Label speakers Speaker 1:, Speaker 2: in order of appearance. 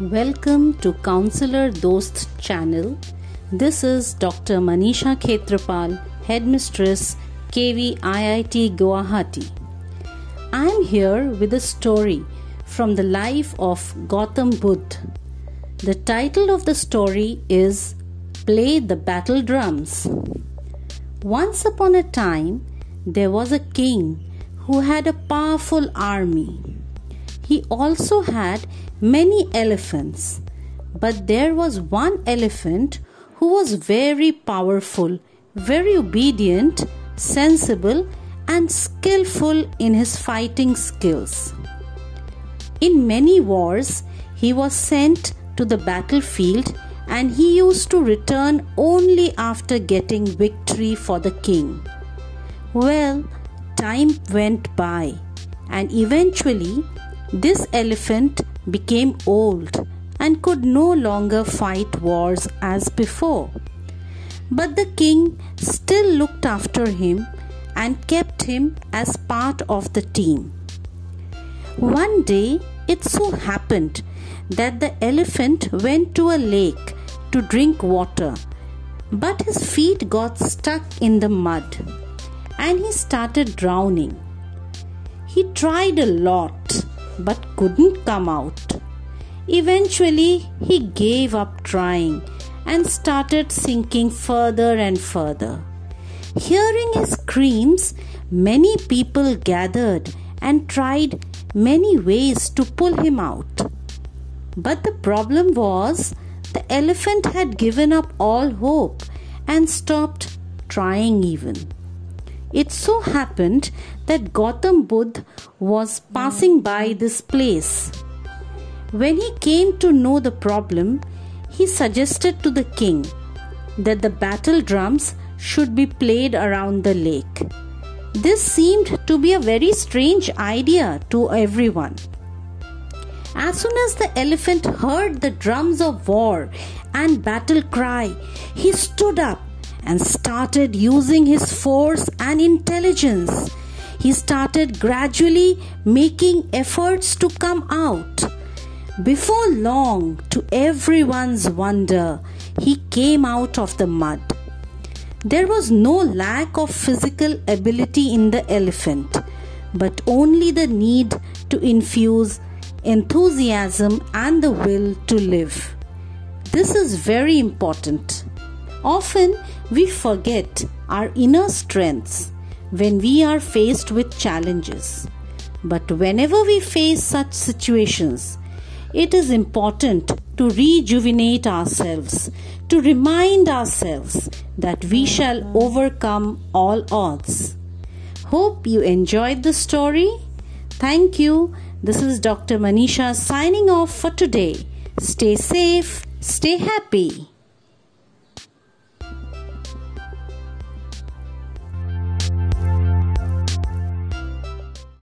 Speaker 1: Welcome to Counselor Dost channel. This is Dr. Manisha Khetrapal, Headmistress, KV IIT Guwahati. I am here with a story from the life of Gautam Buddha. The title of the story is Play the Battle Drums. Once upon a time, there was a king who had a powerful army. He also had many elephants, but there was one elephant who was very powerful, very obedient, sensible, and skillful in his fighting skills. In many wars, he was sent to the battlefield and he used to return only after getting victory for the king. Well, time went by, and eventually this elephant became old and could no longer fight wars as before. But the king still looked after him and kept him as part of the team. One day it so happened that the elephant went to a lake to drink water, but his feet got stuck in the mud and he started drowning. He tried a lot but couldn't come out. Eventually, he gave up trying and started sinking further and further. Hearing his screams, many people gathered and tried many ways to pull him out. But the problem was the elephant had given up all hope and stopped trying even. It so happened that Gautam Buddha was passing by this place. When he came to know the problem, he suggested to the king that the battle drums should be played around the lake. This seemed to be a very strange idea to everyone. As soon as the elephant heard the drums of war and battle cry, he stood up and started using his force and intelligence. He started gradually making efforts to come out. Before long, to everyone's wonder, he came out of the mud. There was no lack of physical ability in the elephant, but only the need to infuse enthusiasm and the will to live. This is very important. Often we forget our inner strengths when we are faced with challenges. But whenever we face such situations, it is important to rejuvenate ourselves, to remind ourselves that we shall overcome all odds. Hope you enjoyed the story. Thank you. This is Dr. Manisha signing off for today. Stay safe, stay happy.